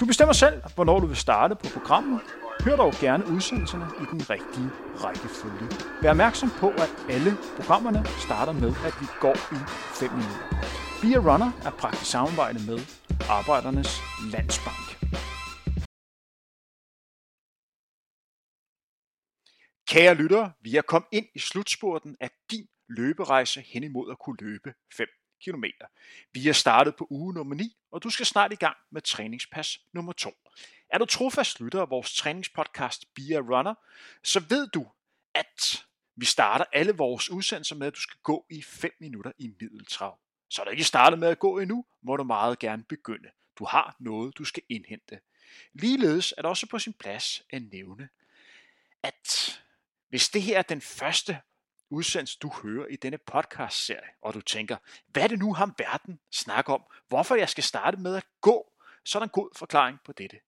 Du bestemmer selv, hvornår du vil starte på programmet. Hør dog gerne udsendelserne i den rigtige rækkefølge. Vær opmærksom på, at alle programmerne starter med, at vi går i 5 minutter. Be a Runner er praktisk samarbejde med Arbejdernes Landsbank. Kære lyttere, vi er kommet ind i slutspurten af din løberejse hen imod at kunne løbe 5 km. Vi er startet på uge nummer 9, og du skal snart i gang med træningspas nummer 2. Er du trofast lytter af vores træningspodcast Be a Runner, så ved du, at vi starter alle vores udsendelser med, at du skal gå i 5 minutter i middeltrav. Så er du ikke startet med at gå endnu, må du meget gerne begynde. Du har noget, du skal indhente. Ligeledes er det også på sin plads at nævne, at hvis det her er den første udsendelse, du hører i denne podcast-serie, og du tænker, hvad er det nu ham verden snakker om? Hvorfor jeg skal starte med at gå? Så er der en god forklaring på dette.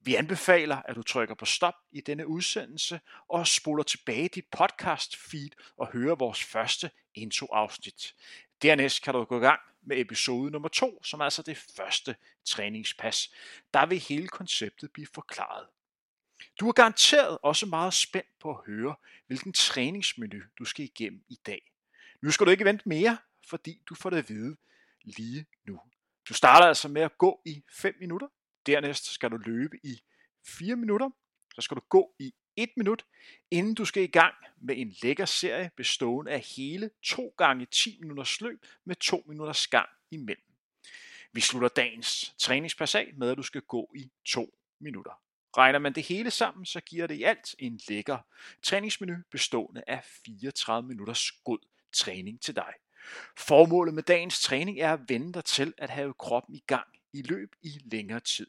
Vi anbefaler, at du trykker på stop i denne udsendelse og spoler tilbage dit podcast feed og hører vores første intro-afsnit. Dernæst kan du gå i gang med episode nummer 2, som er altså det første træningspas. Der vil hele konceptet blive forklaret. Du er garanteret også meget spændt på at høre, hvilken træningsmenu du skal igennem i dag. Nu skal du ikke vente mere, fordi du får det at vide lige nu. Du starter altså med at gå i 5 minutter. Dernæst skal du løbe i 4 minutter. Så skal du gå i 1 minut, inden du skal i gang med en lækker serie bestående af hele 2 gange 10 minutters løb med 2 minutters gang imellem. Vi slutter dagens træningspas af med, at du skal gå i 2 minutter. Regner man det hele sammen, så giver det i alt en lækker træningsmenu bestående af 34 minutters god træning til dig. Formålet med dagens træning er at vende dig til at have kroppen i gang i løb i længere tid.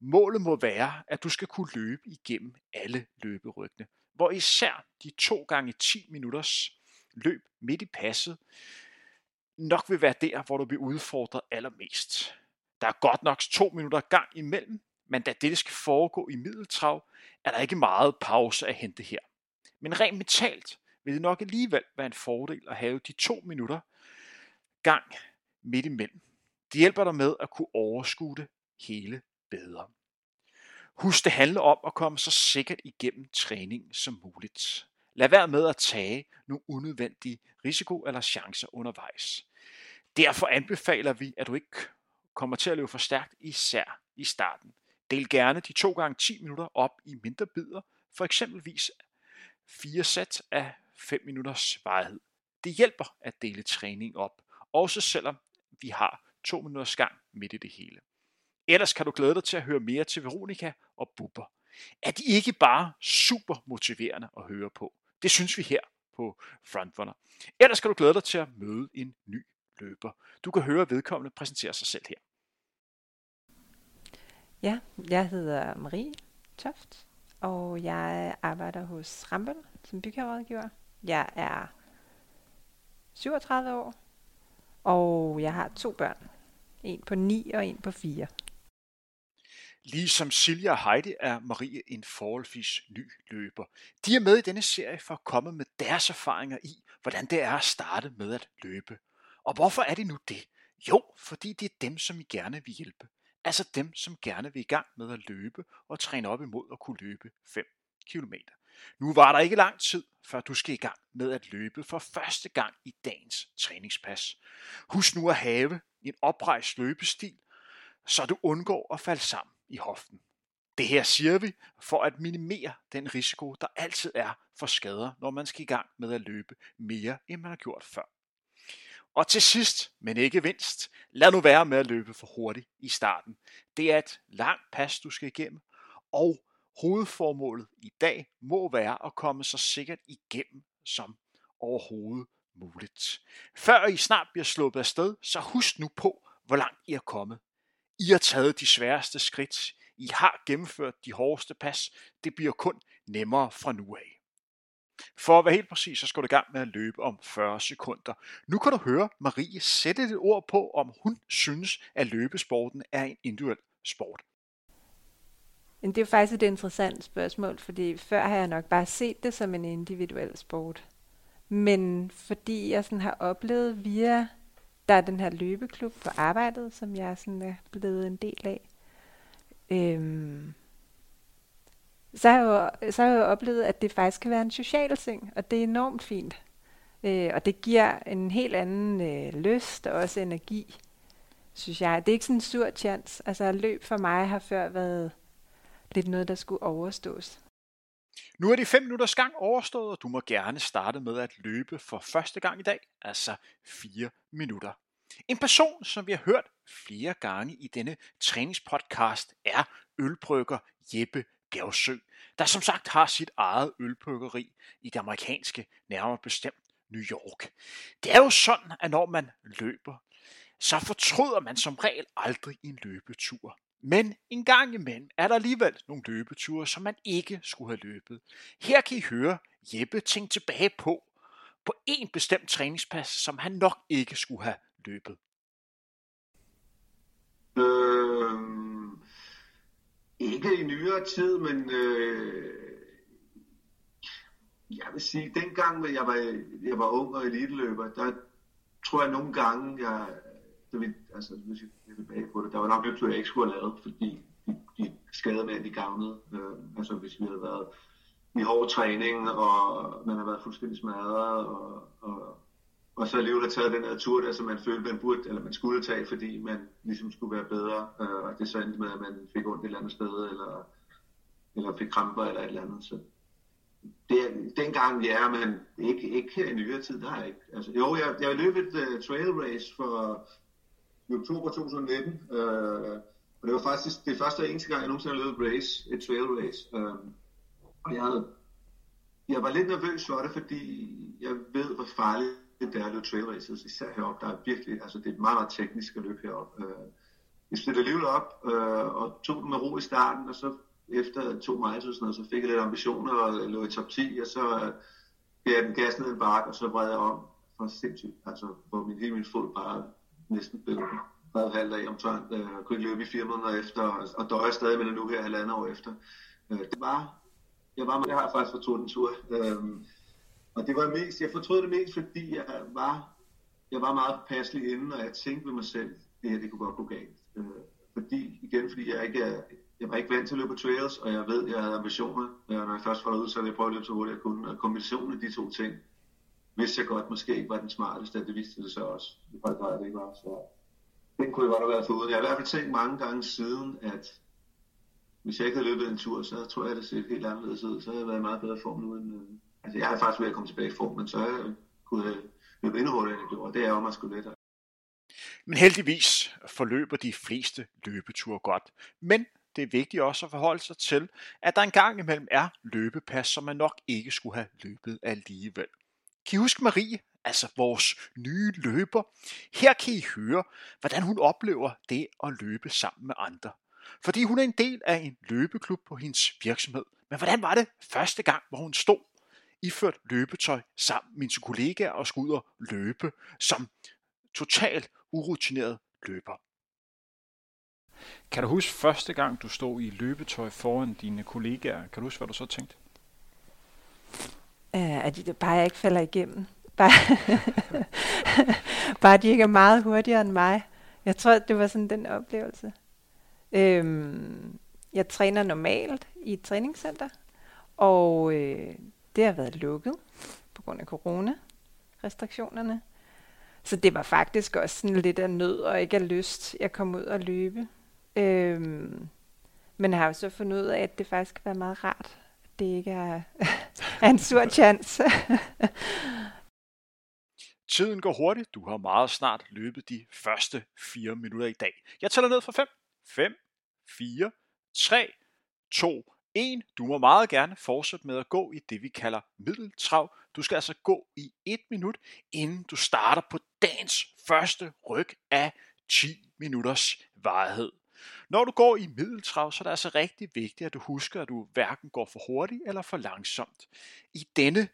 Målet må være, at du skal kunne løbe igennem alle løberyggene, hvor især de 2 gange 10 minutters løb midt i passet nok vil være der, hvor du bliver udfordret allermest. Der er godt nok to minutter gang imellem, men da dette skal foregå i middeltrav, er der ikke meget pause at hente her. Men rent mentalt vil det nok alligevel være en fordel at have de to minutter gang midt imellem. Det hjælper dig med at kunne overskue det hele bedre. Husk, det handler om at komme så sikkert igennem træningen som muligt. Lad være med at tage nogle unødvendige risiko eller chancer undervejs. Derfor anbefaler vi, at du ikke kommer til at løbe for stærkt, især i starten. Del gerne de 2 gange 10 minutter op i mindre bidder, for eksempelvis fire sæt af 5 minutters varighed. Det hjælper at dele træning op, også selvom vi har 2 minutters gang midt i det hele. Ellers kan du glæde dig til at høre mere til Veronika og Bubber. Er de ikke bare super motiverende at høre på? Det synes vi her på Frontrunner. Ellers kan du glæde dig til at møde en ny løber. Du kan høre vedkommende præsentere sig selv her. Ja, jeg hedder Marie Toft, og jeg arbejder hos Rambøl som byggerådgiver. Jeg er 37 år, og jeg har to børn. En på 9 og en på 4. Ligesom Silja og Heidi er Marie en forholdsvis ny løber. De er med i denne serie for at komme med deres erfaringer i, hvordan det er at starte med at løbe. Og hvorfor er det nu det? Jo, fordi det er dem, som I gerne vil hjælpe. Altså dem, som gerne vil i gang med at løbe og træne op imod at kunne løbe 5 km. Nu var der ikke lang tid, før du skal i gang med at løbe for første gang i dagens træningspas. Husk nu at have en oprejst løbestil, så du undgår at falde sammen i hoften. Det her siger vi for at minimere den risiko, der altid er for skader, når man skal i gang med at løbe mere, end man har gjort før. Og til sidst, men ikke mindst, lad nu være med at løbe for hurtigt i starten. Det er et langt pas, du skal igennem, og hovedformålet i dag må være at komme så sikkert igennem som overhovedet muligt. Før I snart bliver sluppet af sted, så husk nu på, hvor langt I er kommet. I har taget de sværeste skridt I har gennemført de hårdeste pas. Det bliver kun nemmere fra nu af. For at være helt præcis, så skal du i gang med at løbe om 40 sekunder. Nu kan du høre Marie sætte et ord på, om hun synes, at løbesporten er en individuel sport. Men det er jo faktisk et interessant spørgsmål, fordi før har jeg nok bare set det som en individuel sport. Men fordi jeg sådan har oplevet via, der er den her løbeklub på arbejdet, som jeg sådan er blevet en del af, øhm, så, har jeg jo, så har jeg jo oplevet, at det faktisk kan være en social ting, og det er enormt fint. Øh, og det giver en helt anden øh, lyst og også energi, synes jeg. Det er ikke sådan en sur chance. Altså løb for mig har før været lidt noget, der skulle overstås. Nu er de 5 minutters gang overstået, og du må gerne starte med at løbe for første gang i dag, altså 4 minutter. En person, som vi har hørt flere gange i denne træningspodcast, er ølbrygger Jeppe Bjergsø, der som sagt har sit eget ølbryggeri i det amerikanske, nærmere bestemt New York. Det er jo sådan, at når man løber, så fortryder man som regel aldrig en løbetur. Men en gang imellem er der alligevel nogle løbeture, som man ikke skulle have løbet. Her kan I høre Jeppe tænke tilbage på, på en bestemt træningspas, som han nok ikke skulle have løbet. Mm ikke i nyere tid, men øh, jeg vil sige, dengang jeg var, jeg var ung og eliteløber, der tror jeg nogle gange, jeg, det vil, altså, hvis jeg er tilbage på det, der var nok løbture, jeg ikke skulle have lavet, fordi de, de skadede med, de gavnede. Øh, altså hvis vi havde været i hård træning, og man har været fuldstændig smadret, og, og, og så alligevel have taget den her tur der, som man følte, man burde, eller man skulle tage, fordi man ligesom skulle være bedre, øh, og det så endte med, at man fik ondt et eller andet sted, eller, eller fik kramper eller et eller andet. Så det, dengang, ja, men ikke, ikke her i nyere tid, der har jeg ikke. Altså, jo, jeg, jeg løb et uh, trail race for i oktober 2019, øh, og det var faktisk det første og eneste gang, jeg nogensinde har løbet race, et trail race. Øh, og jeg, havde, jeg var lidt nervøs for det, fordi jeg ved, hvor farligt det er at løbe trail races, især heroppe. Der er virkelig, altså det er meget, meget teknisk at løbe heroppe. Øh, jeg stillede alligevel op øh, og tog den med ro i starten, og så efter to miles og sådan noget, så fik jeg lidt ambitioner og lå i top 10, og så øh, gav jeg den gas ned en bakke, og så vred jeg om for sindssygt, altså hvor min, hele min fod bare næsten blev reddet halvt af omtrent. Øh, kunne ikke løbe i fire måneder efter, og døjer stadig med det nu her halvandet år efter. Øh, det var, jeg var, jeg har faktisk fortrudt en tur. Øh, og det var mest, jeg fortrød det mest, fordi jeg var, jeg var meget passelig inden, og jeg tænkte ved mig selv, det her det kunne godt gå galt. Øh, fordi, igen, fordi jeg ikke er, jeg var ikke vant til at løbe på trails, og jeg ved, jeg havde ambitioner. Øh, når jeg først var derude, så ville jeg prøve at løbe så hurtigt jeg kunne. Og kombinationen af de to ting, vidste jeg godt måske ikke var den smarteste, det viste det så også. Det var grad, det ikke var. Så den kunne jeg godt have været foruden. Jeg har i hvert fald tænkt mange gange siden, at hvis jeg ikke havde løbet en tur, så tror jeg, at det set helt anderledes ud. Så havde jeg været i meget bedre form nu. End, øh, altså, jeg har faktisk ved at komme tilbage i form, men så jeg kunne jeg løbe endnu hurtigere, end jeg gjorde. Det er jo meget sgu lettere. Men heldigvis forløber de fleste løbeture godt. Men det er vigtigt også at forholde sig til, at der engang imellem er løbepas, som man nok ikke skulle have løbet alligevel. Kan I huske Marie, altså vores nye løber? Her kan I høre, hvordan hun oplever det at løbe sammen med andre. Fordi hun er en del af en løbeklub på hendes virksomhed. Men hvordan var det første gang, hvor hun stod iført løbetøj sammen med sine kollegaer og skulle ud og løbe som totalt urutineret løber? Kan du huske første gang, du stod i løbetøj foran dine kollegaer? Kan du huske, hvad du så tænkte? Uh, at de bare ikke falder igennem. Bare, bare de ikke er meget hurtigere end mig. Jeg tror, det var sådan den oplevelse. Øhm, jeg træner normalt i et træningscenter, og øh, det har været lukket på grund af corona-restriktionerne. Så det var faktisk også sådan lidt af nød og ikke af lyst, jeg kom ud og løbe. Øhm, men jeg har jo så fundet ud af, at det faktisk kan være meget rart, at det ikke er, er en sur chance. Tiden går hurtigt. Du har meget snart løbet de første 4 minutter i dag. Jeg tæller ned fra 5. 5, 4, 3, 2, 1. Du må meget gerne fortsætte med at gå i det, vi kalder middeltrav. Du skal altså gå i 1 minut, inden du starter på dagens første ryg af 10 minutters varighed. Når du går i middeltrav, så er det altså rigtig vigtigt, at du husker, at du hverken går for hurtigt eller for langsomt. I denne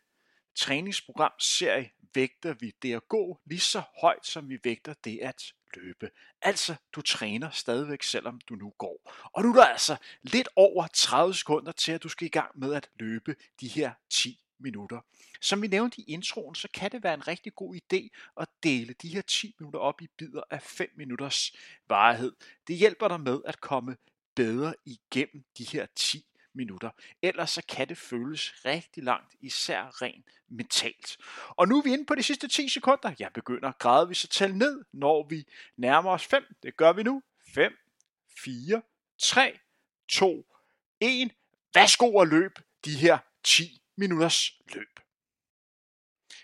træningsprogram serie vægter vi det at gå lige så højt, som vi vægter det at løbe. Altså, du træner stadigvæk, selvom du nu går. Og nu er der altså lidt over 30 sekunder til, at du skal i gang med at løbe de her 10 minutter. Som vi nævnte i introen, så kan det være en rigtig god idé at dele de her 10 minutter op i bidder af 5 minutters varighed. Det hjælper dig med at komme bedre igennem de her 10 minutter. Ellers så kan det føles rigtig langt, især rent mentalt. Og nu er vi inde på de sidste 10 sekunder. Jeg begynder gradvist at tælle ned, når vi nærmer os 5. Det gør vi nu. 5, 4, 3, 2, 1. Værsgo at løb de her 10 minutters løb.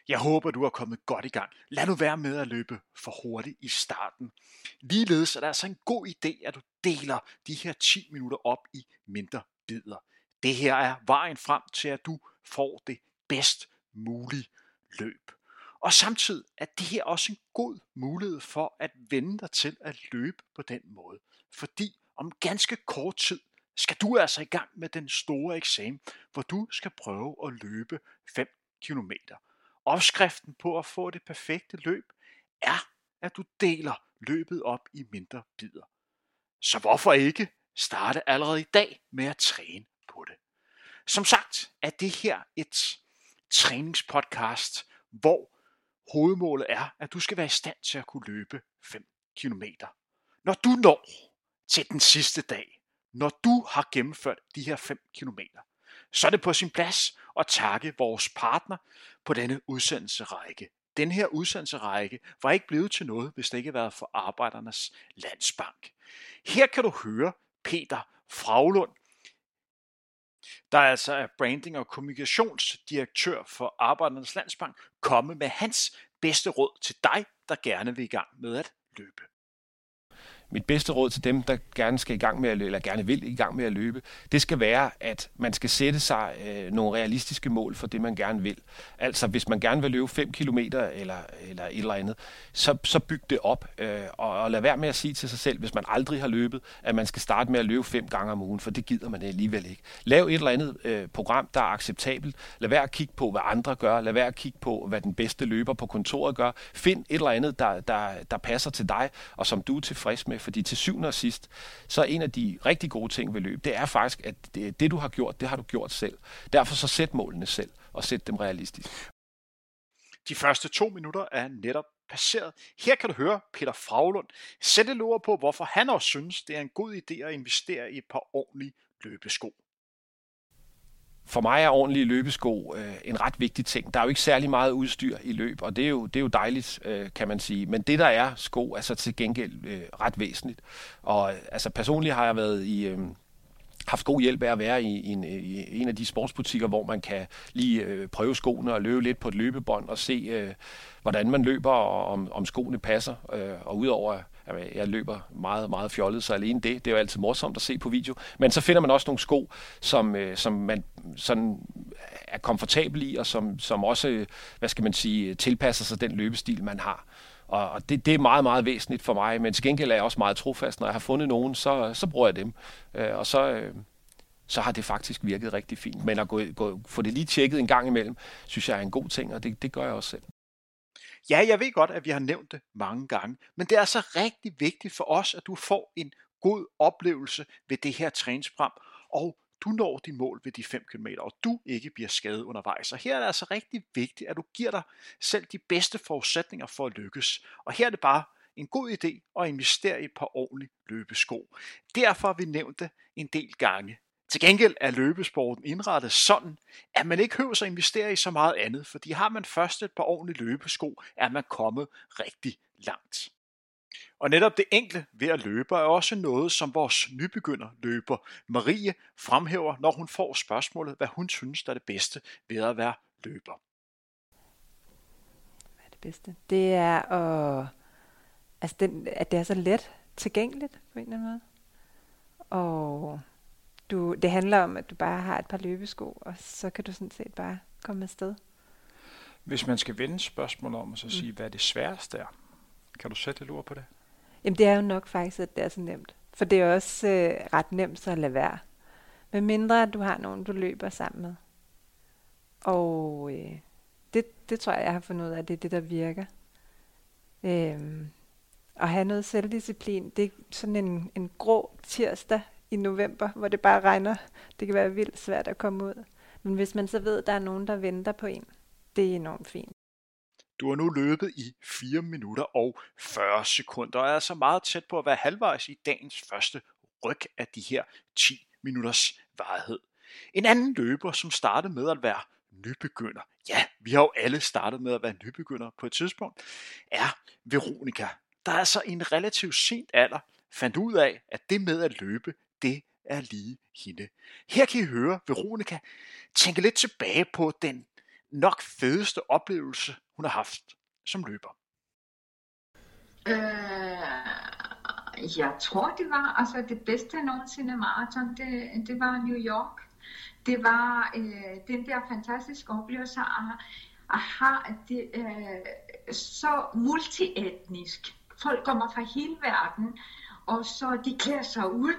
Jeg håber, du er kommet godt i gang. Lad nu være med at løbe for hurtigt i starten. Ligeledes er det altså en god idé, at du deler de her 10 minutter op i mindre bider. Det her er vejen frem til, at du får det bedst mulige løb. Og samtidig er det her også en god mulighed for at vende dig til at løbe på den måde. Fordi om ganske kort tid skal du altså i gang med den store eksamen, hvor du skal prøve at løbe 5 km. Opskriften på at få det perfekte løb er, at du deler løbet op i mindre bidder. Så hvorfor ikke starte allerede i dag med at træne på det? Som sagt er det her et træningspodcast, hvor hovedmålet er, at du skal være i stand til at kunne løbe 5 km. Når du når til den sidste dag, når du har gennemført de her 5 km, så er det på sin plads at takke vores partner på denne udsendelserække. Den her udsendelserække var ikke blevet til noget, hvis det ikke havde været for Arbejdernes Landsbank. Her kan du høre Peter Fraglund, der altså er branding- og kommunikationsdirektør for Arbejdernes Landsbank, komme med hans bedste råd til dig, der gerne vil i gang med at løbe mit bedste råd til dem, der gerne skal i gang med at løbe, eller gerne vil i gang med at løbe, det skal være, at man skal sætte sig øh, nogle realistiske mål for det, man gerne vil. Altså, hvis man gerne vil løbe 5 km eller, eller et eller andet, så, så byg det op, øh, og, og lad være med at sige til sig selv, hvis man aldrig har løbet, at man skal starte med at løbe fem gange om ugen, for det gider man alligevel ikke. Lav et eller andet øh, program, der er acceptabelt. Lad være at kigge på, hvad andre gør. Lad være at kigge på, hvad den bedste løber på kontoret gør. Find et eller andet, der, der, der passer til dig, og som du er tilfreds med med, fordi til syvende og sidst, så er en af de rigtig gode ting ved løb, det er faktisk, at det, det du har gjort, det har du gjort selv. Derfor så sæt målene selv, og sæt dem realistisk. De første to minutter er netop passeret. Her kan du høre Peter Fraglund sætte lover på, hvorfor han også synes, det er en god idé at investere i et par ordentlige løbesko for mig er ordentlige løbesko øh, en ret vigtig ting. Der er jo ikke særlig meget udstyr i løb, og det er jo, det er jo dejligt, øh, kan man sige. Men det, der er sko, er så til gengæld øh, ret væsentligt. Og øh, altså personligt har jeg været i... Øh, haft god hjælp af at være i, i, en, øh, i en af de sportsbutikker, hvor man kan lige øh, prøve skoene og løbe lidt på et løbebånd og se, øh, hvordan man løber og om, om skoene passer. Øh, og udover Jamen, jeg løber meget, meget fjollet, så alene det, det er jo altid morsomt at se på video. Men så finder man også nogle sko, som, øh, som man sådan er komfortabel i, og som, som også, hvad skal man sige, tilpasser sig den løbestil, man har. Og det, det er meget, meget væsentligt for mig, men til gengæld er jeg også meget trofast. Når jeg har fundet nogen, så, så bruger jeg dem. Øh, og så, øh, så har det faktisk virket rigtig fint. Men at gå, gå, få det lige tjekket en gang imellem, synes jeg er en god ting, og det, det gør jeg også selv. Ja, jeg ved godt, at vi har nævnt det mange gange, men det er altså rigtig vigtigt for os, at du får en god oplevelse ved det her træningsprogram, og du når dit mål ved de 5 km, og du ikke bliver skadet undervejs. Og her er det altså rigtig vigtigt, at du giver dig selv de bedste forudsætninger for at lykkes. Og her er det bare en god idé at investere i et par ordentlige løbesko. Derfor har vi nævnt det en del gange. Til gengæld er løbesporten indrettet sådan, at man ikke høver sig at investere i så meget andet, fordi har man først et par ordentlige løbesko, er man kommet rigtig langt. Og netop det enkle ved at løbe er også noget, som vores nybegynder løber Marie fremhæver, når hun får spørgsmålet, hvad hun synes der er det bedste ved at være løber. Hvad er det bedste? Det er at, altså den, at det er så let tilgængeligt på en eller anden måde. Og du, det handler om, at du bare har et par løbesko, og så kan du sådan set bare komme afsted. Hvis man skal vende spørgsmålet om, og så mm. sige, hvad det sværeste er, kan du sætte et ord på det? Jamen det er jo nok faktisk, at det er så nemt. For det er også øh, ret nemt så at lade være. Med mindre at du har nogen, du løber sammen med. Og øh, det, det tror jeg, jeg har fundet ud af, at det er det, der virker. Øh, at have noget selvdisciplin, det er sådan en, en grå tirsdag i november, hvor det bare regner. Det kan være vildt svært at komme ud. Men hvis man så ved, at der er nogen, der venter på en, det er enormt fint. Du har nu løbet i 4 minutter og 40 sekunder, og er så meget tæt på at være halvvejs i dagens første ryg af de her 10 minutters varighed. En anden løber, som startede med at være nybegynder, ja, vi har jo alle startet med at være nybegynder på et tidspunkt, er Veronika, der er altså i en relativt sent alder fandt ud af, at det med at løbe, det er lige hende. Her kan I høre Veronika tænke lidt tilbage på den nok fedeste oplevelse, hun har haft som løber. Øh, jeg tror, det var altså det bedste nogensinde maraton, det, det var New York. Det var øh, den der fantastiske oplevelse at, at have det øh, så multietnisk. Folk kommer fra hele verden, og så de klæder sig ud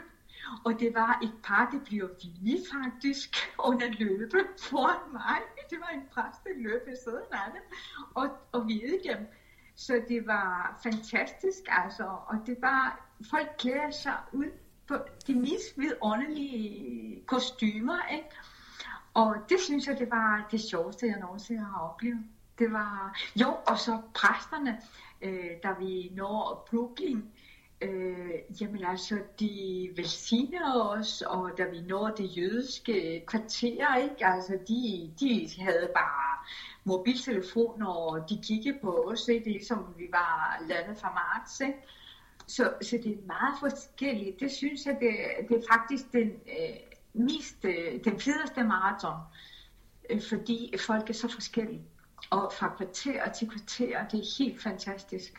og det var et par, det blev vildt faktisk under løbe foran mig. Det var en præst, der løb ved siden af dem, og, og vi dem. Så det var fantastisk, altså. Og det var, folk klæder sig ud på de mest vidunderlige kostymer, ikke? Og det synes jeg, det var det sjoveste, jeg nogensinde har oplevet. Det var, jo, og så præsterne, øh, da vi når Brooklyn, Øh, jamen altså, de velsigner os, og da vi når det jødiske kvarter, ikke? Altså, de, de havde bare mobiltelefoner, og de kiggede på os, ikke? Det er ligesom vi var landet fra Marts, ikke? Så, så det er meget forskelligt. Det synes jeg, det, det er faktisk den øh, mest, øh, den fedeste maraton, øh, fordi folk er så forskellige. Og fra kvarter til kvarter, det er helt fantastisk.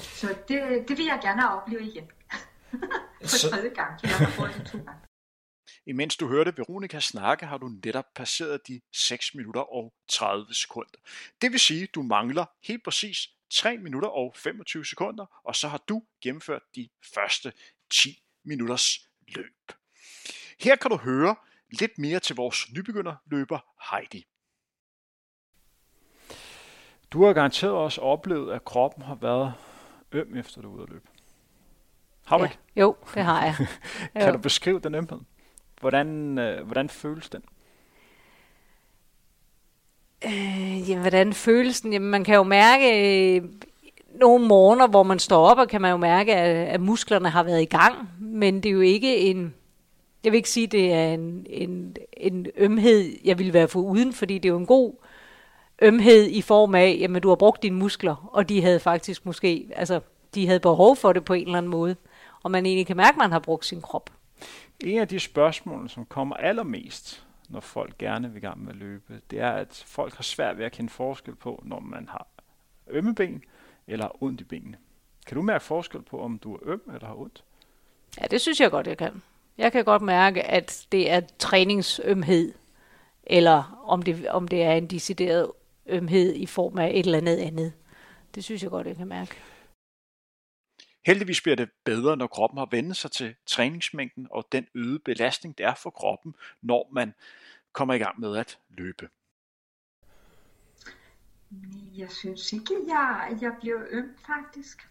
Så det, det vil jeg gerne opleve igen. For så... tredje gang. Jeg har prøvet det to gange. Imens du hørte Veronika snakke, har du netop passeret de 6 minutter og 30 sekunder. Det vil sige, at du mangler helt præcis 3 minutter og 25 sekunder, og så har du gennemført de første 10 minutters løb. Her kan du høre lidt mere til vores nybegynderløber Heidi. Du har garanteret også oplevet, at kroppen har været øm efter du er ude at løbe. Har du ja. ikke? Jo, det har jeg. kan jo. du beskrive den ømhed? Hvordan, øh, hvordan føles den? Øh, jamen, hvordan føles den? Jamen, man kan jo mærke øh, nogle morgener, hvor man står op, og kan man jo mærke, at, at musklerne har været i gang. Men det er jo ikke en... Jeg vil ikke sige, at det er en, en, en ømhed, jeg vil være for uden, fordi det er jo en god ømhed i form af, jamen du har brugt dine muskler, og de havde faktisk måske, altså de havde behov for det på en eller anden måde, og man egentlig kan mærke, at man har brugt sin krop. En af de spørgsmål, som kommer allermest, når folk gerne vil gang med at løbe, det er, at folk har svært ved at kende forskel på, når man har ømme ben eller ondt i benene. Kan du mærke forskel på, om du er øm eller har ondt? Ja, det synes jeg godt, jeg kan. Jeg kan godt mærke, at det er træningsømhed, eller om det, om det er en decideret ømhed i form af et eller andet andet. Det synes jeg godt, jeg kan mærke. Heldigvis bliver det bedre, når kroppen har vendt sig til træningsmængden og den øgede belastning, det er for kroppen, når man kommer i gang med at løbe. Jeg synes ikke, jeg, jeg bliver øm faktisk.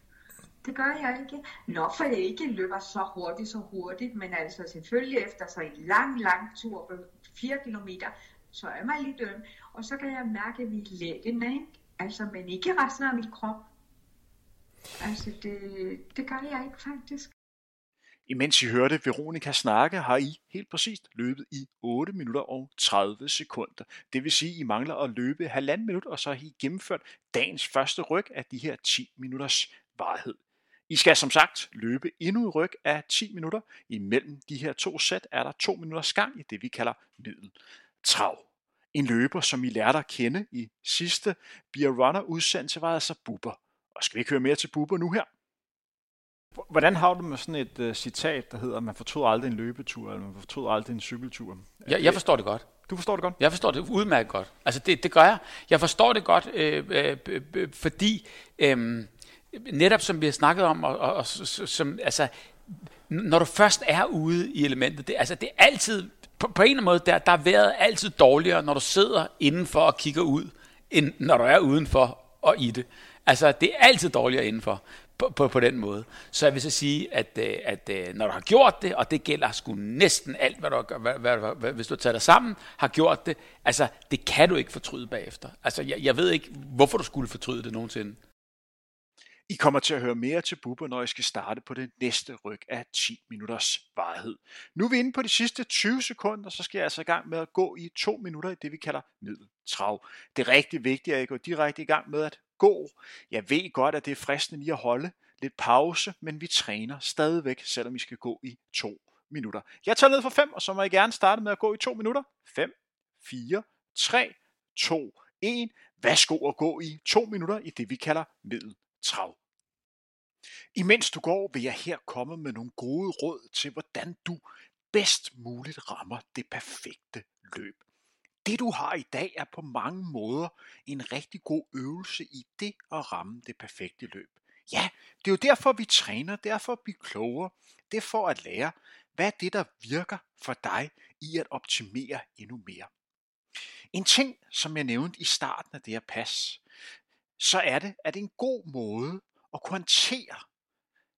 Det gør jeg ikke. Nå, for jeg ikke løber så hurtigt, så hurtigt, men altså selvfølgelig efter så en lang, lang tur på 4 kilometer, så er man lidt øm, og så kan jeg mærke at mit læggene, ikke? Altså, men ikke resten af mit krop. Altså, det, det gør jeg ikke faktisk. Imens I hørte Veronika snakke, har I helt præcist løbet i 8 minutter og 30 sekunder. Det vil sige, at I mangler at løbe halvanden minut, og så har I gennemført dagens første ryg af de her 10 minutters varighed. I skal som sagt løbe endnu et ryg af 10 minutter. Imellem de her to sæt er der 2 minutters gang i det, vi kalder middel trav. En løber, som I lærte at kende i sidste Beer Runner udsendelse, var altså Bubber. Og skal vi ikke høre mere til Bubber nu her? Hvordan har du med sådan et uh, citat, der hedder, man fortrød aldrig en løbetur, eller man fortrød aldrig en cykeltur? Ja, jeg forstår det godt. Du forstår det godt? Jeg forstår det udmærket godt. Altså det, det gør jeg. Jeg forstår det godt, øh, øh, øh, fordi øh, netop som vi har snakket om, og, og, og som, altså, når du først er ude i elementet, det, altså det er altid, på, på en eller anden måde, der, der er vejret altid dårligere, når du sidder indenfor og kigger ud, end når du er udenfor og i det. Altså, det er altid dårligere indenfor på, på, på den måde. Så jeg vil så sige, at, øh, at, at når du har gjort det, og det gælder sgu næsten alt, hvad du, hvad, hvad, hvad, hvis du har taget dig sammen, har gjort det, altså, det kan du ikke fortryde bagefter. Altså, jeg, jeg ved ikke, hvorfor du skulle fortryde det nogensinde. I kommer til at høre mere til Bubber, når I skal starte på det næste ryg af 10 minutters varighed. Nu er vi inde på de sidste 20 sekunder, så skal jeg altså i gang med at gå i 2 minutter i det, vi kalder middeltrav. Det er rigtig vigtigt, at I går direkte i gang med at gå. Jeg ved godt, at det er fristende lige at holde lidt pause, men vi træner stadigvæk, selvom vi skal gå i 2 minutter. Jeg tager ned fra 5, og så må I gerne starte med at gå i 2 minutter. 5, 4, 3, 2, 1. Værsgo at gå i 2 minutter i det, vi kalder middeltrav. Imens du går, vil jeg her komme med nogle gode råd til, hvordan du bedst muligt rammer det perfekte løb. Det du har i dag er på mange måder en rigtig god øvelse i det at ramme det perfekte løb. Ja, det er jo derfor vi træner, derfor at blive klogere, det er for at lære, hvad er det der virker for dig i at optimere endnu mere. En ting, som jeg nævnte i starten af det her pas, så er det, at en god måde at kunne håndtere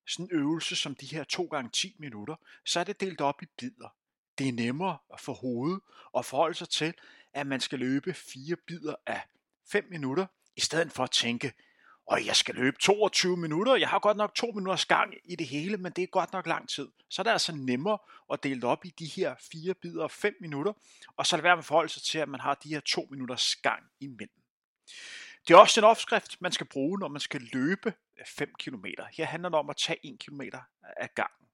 sådan en øvelse som de her 2 gange 10 minutter, så er det delt op i bidder. Det er nemmere at hovedet at forholde sig til, at man skal løbe fire bidder af 5 minutter, i stedet for at tænke, og jeg skal løbe 22 minutter, jeg har godt nok to minutters gang i det hele, men det er godt nok lang tid. Så er det altså nemmere at dele op i de her fire bidder af 5 minutter, og så er det værd med forholde sig til, at man har de her to minutters gang imellem. Det er også en opskrift, man skal bruge, når man skal løbe 5 km. Her handler det om at tage 1 km af gangen.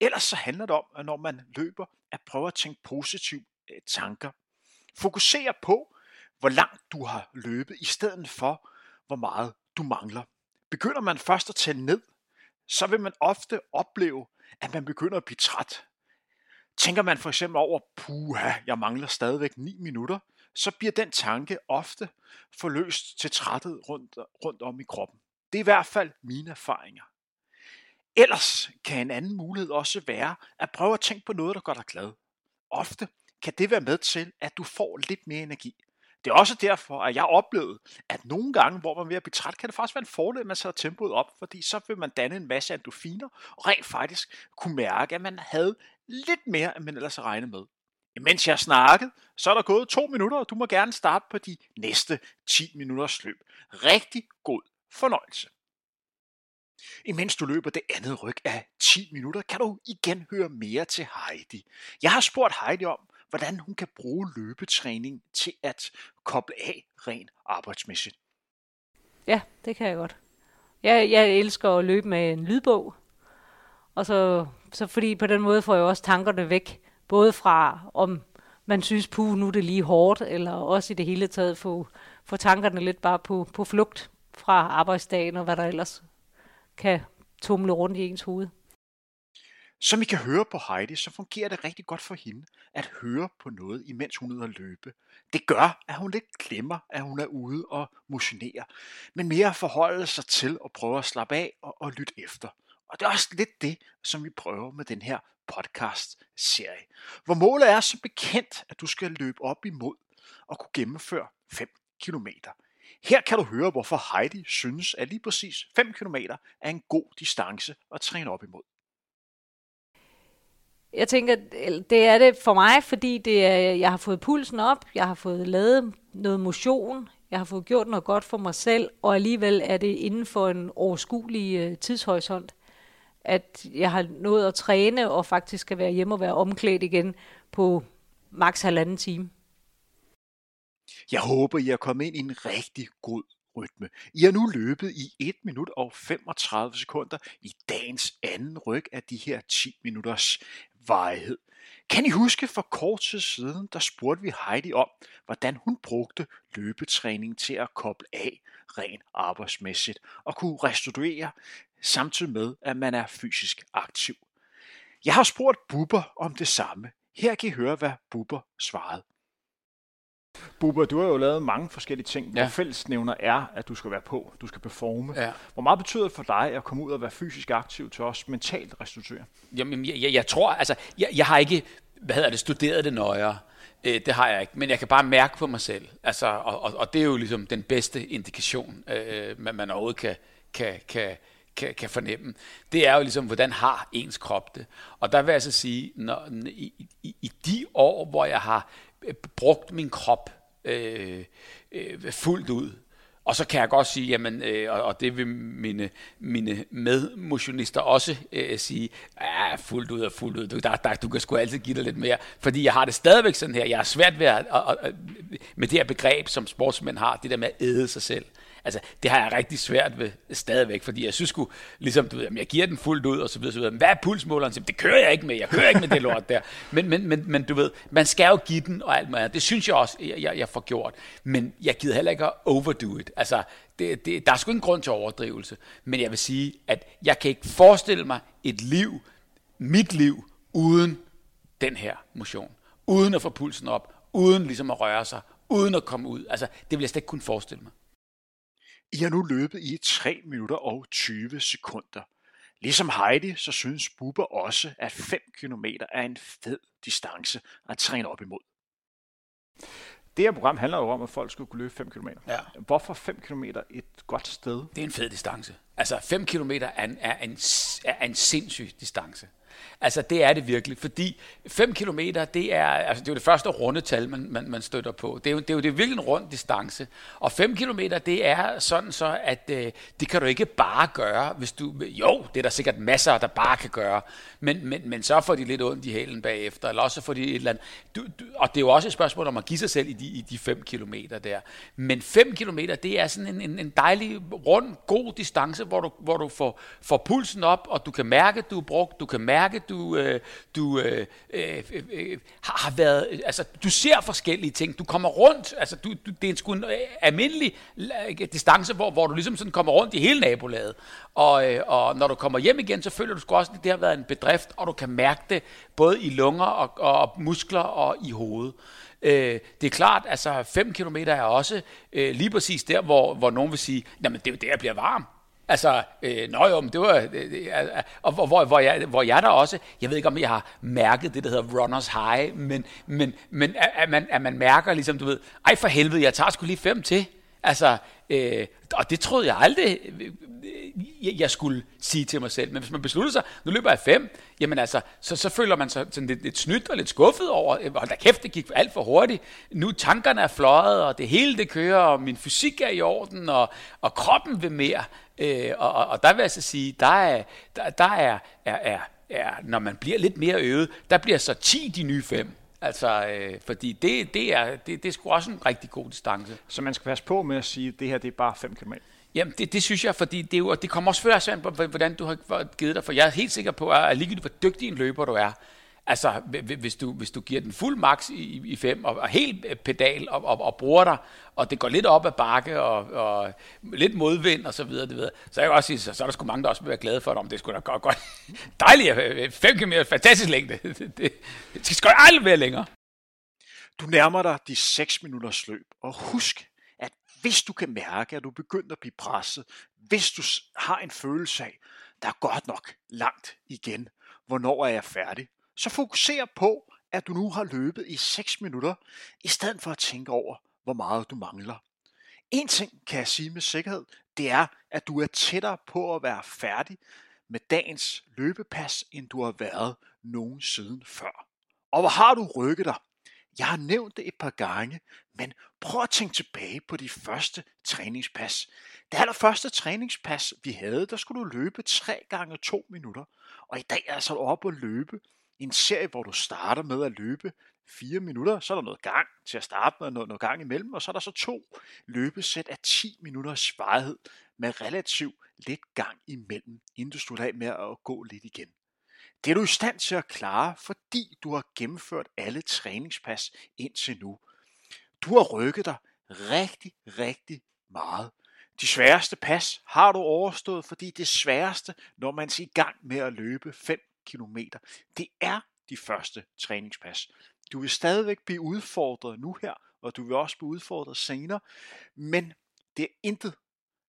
Ellers så handler det om, at når man løber, at prøve at tænke positive øh, tanker. Fokusere på, hvor langt du har løbet, i stedet for, hvor meget du mangler. Begynder man først at tælle ned, så vil man ofte opleve, at man begynder at blive træt. Tænker man for eksempel over, puha, jeg mangler stadigvæk 9 minutter, så bliver den tanke ofte forløst til træthed rundt, rundt om i kroppen. Det er i hvert fald mine erfaringer. Ellers kan en anden mulighed også være at prøve at tænke på noget, der gør dig glad. Ofte kan det være med til, at du får lidt mere energi. Det er også derfor, at jeg oplevede, at nogle gange, hvor man er ved at blive træt, kan det faktisk være en fordel, at man sætter tempoet op, fordi så vil man danne en masse endorfiner, og rent faktisk kunne mærke, at man havde lidt mere, end man ellers havde regnet med. Mens jeg snakkede, så er der gået to minutter, og du må gerne starte på de næste 10 minutters løb. Rigtig god fornøjelse. Imens du løber det andet ryg af 10 minutter, kan du igen høre mere til Heidi. Jeg har spurgt Heidi om, hvordan hun kan bruge løbetræning til at koble af rent arbejdsmæssigt. Ja, det kan jeg godt. Jeg, jeg elsker at løbe med en lydbog, og så, så fordi på den måde får jeg også tankerne væk, både fra om man synes, puh, nu er det lige hårdt, eller også i det hele taget få, få tankerne lidt bare på, på flugt fra arbejdsdagen og hvad der ellers kan tumle rundt i ens hoved. Som I kan høre på Heidi, så fungerer det rigtig godt for hende at høre på noget, imens hun er ude at løbe. Det gør, at hun lidt glemmer, at hun er ude og motionere, men mere forholde sig til at prøve at slappe af og, og lytte efter. Og det er også lidt det, som vi prøver med den her podcast-serie. Hvor målet er så bekendt, at du skal løbe op imod og kunne gennemføre 5 km. Her kan du høre, hvorfor Heidi synes, at lige præcis 5 km er en god distance at træne op imod. Jeg tænker, øh, det er det for mig, fordi det er, jeg har fået pulsen op, jeg har fået lavet noget motion, jeg har fået gjort noget godt for mig selv, og alligevel er det inden for en overskuelig øh, tidshorisont, at jeg har nået at træne og faktisk skal være hjemme og være omklædt igen på maks halvanden time. Jeg håber, I er kommet ind i en rigtig god rytme. I har nu løbet i 1 minut og 35 sekunder i dagens anden ryg af de her 10 minutters varighed. Kan I huske for kort tid siden, der spurgte vi Heidi om, hvordan hun brugte løbetræning til at koble af rent arbejdsmæssigt og kunne restituere samtidig med, at man er fysisk aktiv. Jeg har spurgt Bubber om det samme. Her kan I høre, hvad Bubber svarede. Bubber, du har jo lavet mange forskellige ting, Ja. hvor fællesnævner er, at du skal være på, du skal performe. Ja. Hvor meget betyder det for dig at komme ud og være fysisk aktiv til os mentalt restituere? Jamen, jeg, jeg, jeg tror, altså, jeg, jeg har ikke, hvad hedder det, studeret det nøjere. Øh, det har jeg ikke, men jeg kan bare mærke på mig selv. Altså, og, og, og det er jo ligesom den bedste indikation, øh, man, man overhovedet kan, kan, kan, kan, kan fornemme. Det er jo ligesom, hvordan har ens krop det. Og der vil jeg så sige, når, i, i, i de år, hvor jeg har øh, brugt min krop øh, øh, fuldt ud, og så kan jeg godt sige, jamen, øh, og, og det vil mine, mine medmotionister også øh, sige, ja, fuldt ud og fuldt ud, du, der, der, du kan sgu altid give dig lidt mere, fordi jeg har det stadigvæk sådan her, jeg er svært ved at, at, at, med det her begreb, som sportsmænd har, det der med at æde sig selv. Altså, det har jeg rigtig svært ved stadigvæk, fordi jeg synes sgu, ligesom du ved, jeg giver den fuldt ud, og så videre, så videre. Men hvad er pulsmåleren? Jamen, Det kører jeg ikke med, jeg kører ikke med det lort der. Men, men, men, men du ved, man skal jo give den og alt muligt. Det synes jeg også, jeg, jeg, jeg får gjort. Men jeg gider heller ikke at overdo it. Altså, det, det, der er sgu ingen grund til overdrivelse. Men jeg vil sige, at jeg kan ikke forestille mig et liv, mit liv, uden den her motion. Uden at få pulsen op, uden ligesom at røre sig, uden at komme ud. Altså, det vil jeg slet ikke kunne forestille mig. I har nu løbet i 3 minutter og 20 sekunder. Ligesom Heidi, så synes Bubber også, at 5 km er en fed distance at træne op imod. Det her program handler jo om, at folk skulle kunne løbe 5 km. Ja. Hvorfor 5 km et godt sted? Det er en fed distance. Altså 5 km er en, er, en, er en sindssyg distance. Altså det er det virkelig, fordi 5 km, det er, altså, det er jo det første rundetal, man, man, man støtter på. Det er, jo, det er jo det er virkelig en rund distance. Og 5 km, det er sådan så, at øh, det kan du ikke bare gøre, hvis du... Jo, det er der sikkert masser, der bare kan gøre, men, men, men så får de lidt ondt i hælen bagefter, eller også får de et eller andet... Du, du, og det er jo også et spørgsmål om at give sig selv i de, i de 5 km der. Men 5 km, det er sådan en, en, en dejlig, rund, god distance, hvor du, hvor du får, får pulsen op, og du kan mærke, at du er brugt, du kan mærke, mærke, du, øh, du øh, øh, øh, har været... Altså, du ser forskellige ting, du kommer rundt, altså, du, du, det er en sgu en øh, almindelig distance, hvor, hvor du ligesom sådan kommer rundt i hele nabolaget. Og, øh, og når du kommer hjem igen, så føler du sgu også, at det har været en bedrift, og du kan mærke det både i lunger og, og muskler og i hovedet. Øh, det er klart, altså 5 km er også øh, lige præcis der, hvor, hvor nogen vil sige, jamen det er jo der, jeg bliver varm. Altså, øh, nå jo, men det var, øh, øh, og hvor, hvor, hvor, jeg, hvor jeg der også, jeg ved ikke om jeg har mærket det, der hedder runners high, men, men, men at, at, man, at man mærker ligesom, du ved, ej for helvede, jeg tager sgu lige fem til. Altså, øh, og det troede jeg aldrig, øh, jeg- jeg skulle sige til mig selv. Men hvis man beslutter sig, nu løber jeg fem, jamen altså, så, så føler man sig sådan lidt, lidt snydt og lidt skuffet over, øh, hold da kæft, det gik alt for hurtigt. Nu tankerne er fløjet, og det hele det kører, og min fysik er i orden, og, og kroppen vil mere. Øh, og, og, og der vil jeg så sige, der er, der, der er, er, er, er, når man bliver lidt mere øvet, der bliver så 10 de nye fem. Altså, øh, fordi det, det, er, det, det er sgu også en rigtig god distance. Så man skal passe på med at sige, at det her det er bare 5 km. Jamen, det, det synes jeg, fordi det, er jo, og det kommer også før hvordan du har givet dig, for jeg er helt sikker på, at ligegyldigt hvor dygtig en løber du er, altså hvis du, hvis du giver den fuld max i, i fem, og, og helt øh, pedal, og, og, og bruger dig, og det går lidt op ad bakke, og, og lidt modvind, og så videre, det videre, så jeg kan også sige, så, så er der sgu mange, der også vil være glade for det, om det skulle da godt, godt. Dejligt, øh, øh, 5 km, fantastisk længde. Det, det, det skal sgu aldrig være længere. Du nærmer dig de 6 minutters løb, og husk, at hvis du kan mærke, at du begynder at blive presset, hvis du har en følelse af, der er godt nok langt igen, hvornår er jeg færdig, så fokuser på, at du nu har løbet i 6 minutter, i stedet for at tænke over, hvor meget du mangler. En ting kan jeg sige med sikkerhed, det er, at du er tættere på at være færdig med dagens løbepas, end du har været nogensinde før. Og hvor har du rykket dig? Jeg har nævnt det et par gange, men prøv at tænke tilbage på de første træningspas. Det allerførste træningspas, vi havde, der skulle du løbe 3 gange 2 minutter. Og i dag er så oppe at løbe en serie, hvor du starter med at løbe 4 minutter, så er der noget gang til at starte med, noget, noget gang imellem, og så er der så to løbesæt af 10 minutters varighed med relativt lidt gang imellem, inden du slutter af med at gå lidt igen. Det er du i stand til at klare, fordi du har gennemført alle træningspas indtil nu. Du har rykket dig rigtig, rigtig meget. De sværeste pas har du overstået, fordi det sværeste, når man er i gang med at løbe 5 km, det er de første træningspas. Du vil stadigvæk blive udfordret nu her og du vil også blive udfordret senere, men det er intet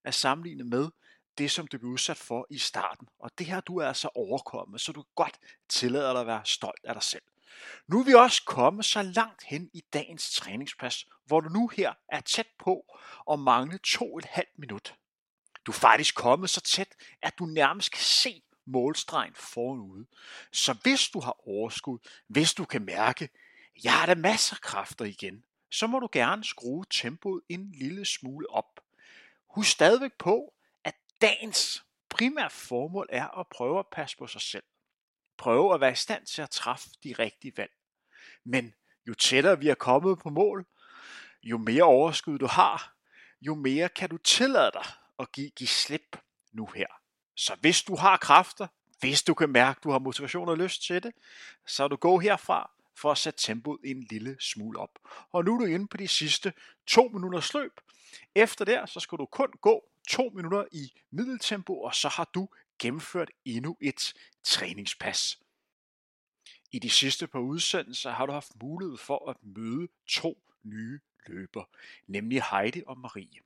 at sammenligne med det, som du blev udsat for i starten. Og det her, du er altså overkommet, så du godt tillader dig at være stolt af dig selv. Nu er vi også kommet så langt hen i dagens træningspas, hvor du nu her er tæt på at mangle to og et halvt minut. Du er faktisk kommet så tæt, at du nærmest kan se målstregen forude. Så hvis du har overskud, hvis du kan mærke, jeg har da masser af kræfter igen, så må du gerne skrue tempoet en lille smule op. Husk stadigvæk på, at dagens primære formål er at prøve at passe på sig selv. Prøve at være i stand til at træffe de rigtige valg. Men jo tættere vi er kommet på mål, jo mere overskud du har, jo mere kan du tillade dig at give, give slip nu her. Så hvis du har kræfter, hvis du kan mærke, at du har motivation og lyst til det, så er du gå herfra for at sætte tempoet en lille smule op. Og nu er du inde på de sidste to minutters løb. Efter der, så skal du kun gå to minutter i middeltempo, og så har du gennemført endnu et træningspas. I de sidste par udsendelser har du haft mulighed for at møde to nye løber, nemlig Heidi og Marie.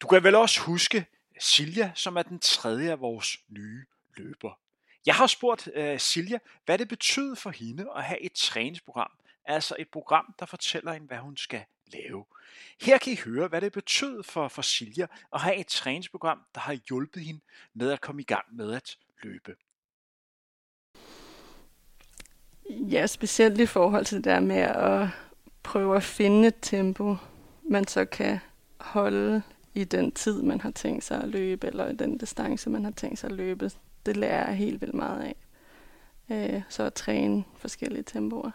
Du kan vel også huske Silja, som er den tredje af vores nye løber. Jeg har spurgt uh, Silja, hvad det betyder for hende at have et træningsprogram, altså et program, der fortæller hende, hvad hun skal lave. Her kan I høre, hvad det betyder for, for Silja at have et træningsprogram, der har hjulpet hende med at komme i gang med at løbe. Ja, specielt i forhold til det der med at prøve at finde et tempo, man så kan holde i den tid, man har tænkt sig at løbe, eller i den distance, man har tænkt sig at løbe. Det lærer jeg helt vildt meget af. Øh, så at træne forskellige tempoer.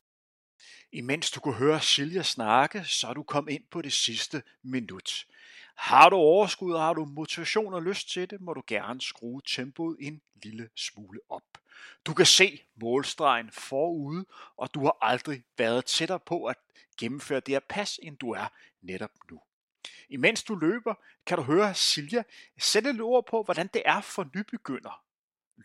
Imens du kunne høre Silja snakke, så er du kom ind på det sidste minut. Har du overskud og har du motivation og lyst til det, må du gerne skrue tempoet en lille smule op. Du kan se målstregen forude, og du har aldrig været tættere på at gennemføre det her pas, end du er netop nu. Imens du løber, kan du høre Silja sætte et ord på, hvordan det er for nybegynder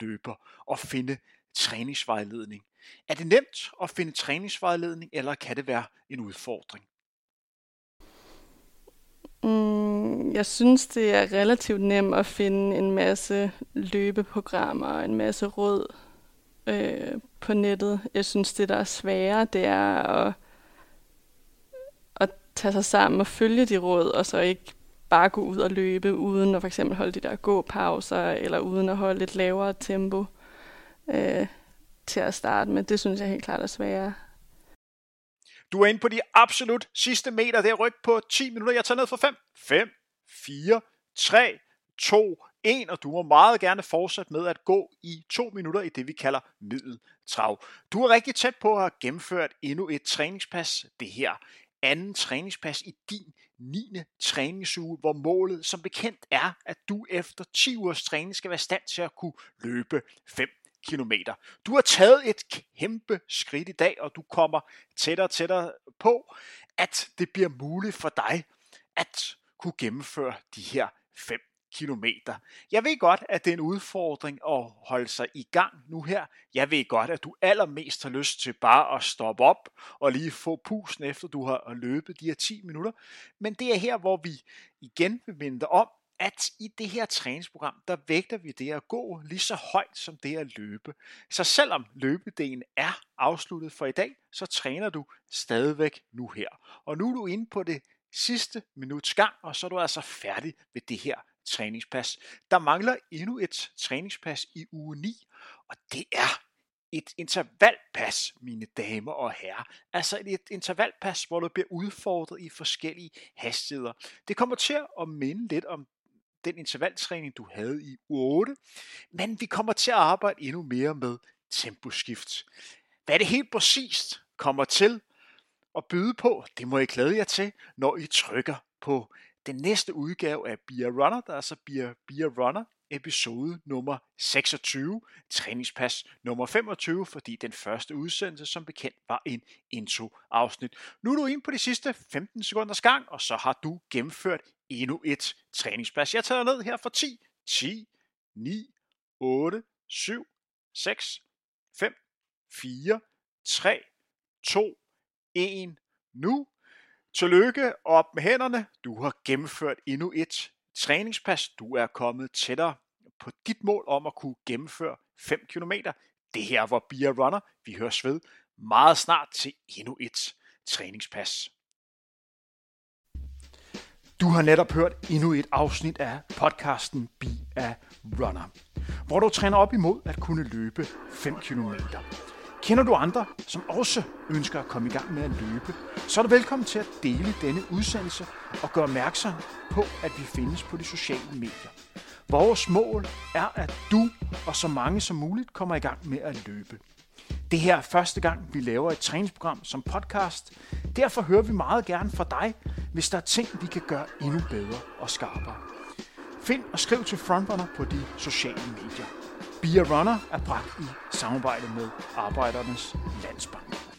løber at finde træningsvejledning. Er det nemt at finde træningsvejledning, eller kan det være en udfordring? Mm, jeg synes, det er relativt nemt at finde en masse løbeprogrammer og en masse råd øh, på nettet. Jeg synes, det der er sværere, det er at tage sig sammen og følge de råd, og så ikke bare gå ud og løbe, uden at for eksempel holde de der gåpauser, eller uden at holde et lavere tempo øh, til at starte med. Det synes jeg helt klart er sværere. Du er inde på de absolut sidste meter. Det er ryk på 10 minutter. Jeg tager ned for 5. 5, 4, 3, 2, 1, og du må meget gerne fortsætte med at gå i 2 minutter i det, vi kalder middeltrav. Du er rigtig tæt på at have gennemført endnu et træningspas. Det her anden træningspas i din 9. træningsuge, hvor målet som bekendt er, at du efter 10 ugers træning skal være i stand til at kunne løbe 5 km. Du har taget et kæmpe skridt i dag, og du kommer tættere og tættere på, at det bliver muligt for dig at kunne gennemføre de her 5 kilometer. Jeg ved godt, at det er en udfordring at holde sig i gang nu her. Jeg ved godt, at du allermest har lyst til bare at stoppe op og lige få pusen efter du har løbet de her 10 minutter. Men det er her, hvor vi igen vil minde dig om, at i det her træningsprogram, der vægter vi det at gå lige så højt som det at løbe. Så selvom løbedelen er afsluttet for i dag, så træner du stadigvæk nu her. Og nu er du inde på det sidste minuts gang, og så er du altså færdig ved det her træningspas. Der mangler endnu et træningspas i uge 9, og det er et intervalpas, mine damer og herrer. Altså et intervalpas, hvor du bliver udfordret i forskellige hastigheder. Det kommer til at minde lidt om den intervaltræning, du havde i uge 8, men vi kommer til at arbejde endnu mere med temposkift. Hvad det helt præcist kommer til at byde på, det må I glæde jer til, når I trykker på den næste udgave af Be a Runner, der er så Beer, Be a Runner episode nummer 26, træningspas nummer 25, fordi den første udsendelse som bekendt var en intro-afsnit. Nu er du inde på de sidste 15 sekunders gang, og så har du gennemført endnu et træningspas. Jeg tager ned her for 10, 10, 9, 8, 7, 6, 5, 4, 3, 2, 1, nu. Tillykke op med hænderne. Du har gennemført endnu et træningspas. Du er kommet tættere på dit mål om at kunne gennemføre 5 km. Det her var Bia Runner. Vi høres ved meget snart til endnu et træningspas. Du har netop hørt endnu et afsnit af podcasten Be a Runner, hvor du træner op imod at kunne løbe 5 km. Kender du andre, som også ønsker at komme i gang med at løbe, så er du velkommen til at dele denne udsendelse og gøre opmærksom på, at vi findes på de sociale medier. Vores mål er, at du og så mange som muligt kommer i gang med at løbe. Det her er første gang, vi laver et træningsprogram som podcast. Derfor hører vi meget gerne fra dig, hvis der er ting, vi kan gøre endnu bedre og skarpere. Find og skriv til Frontrunner på de sociale medier. Be a Runner er bragt i samarbejde med Arbejdernes Landsbank.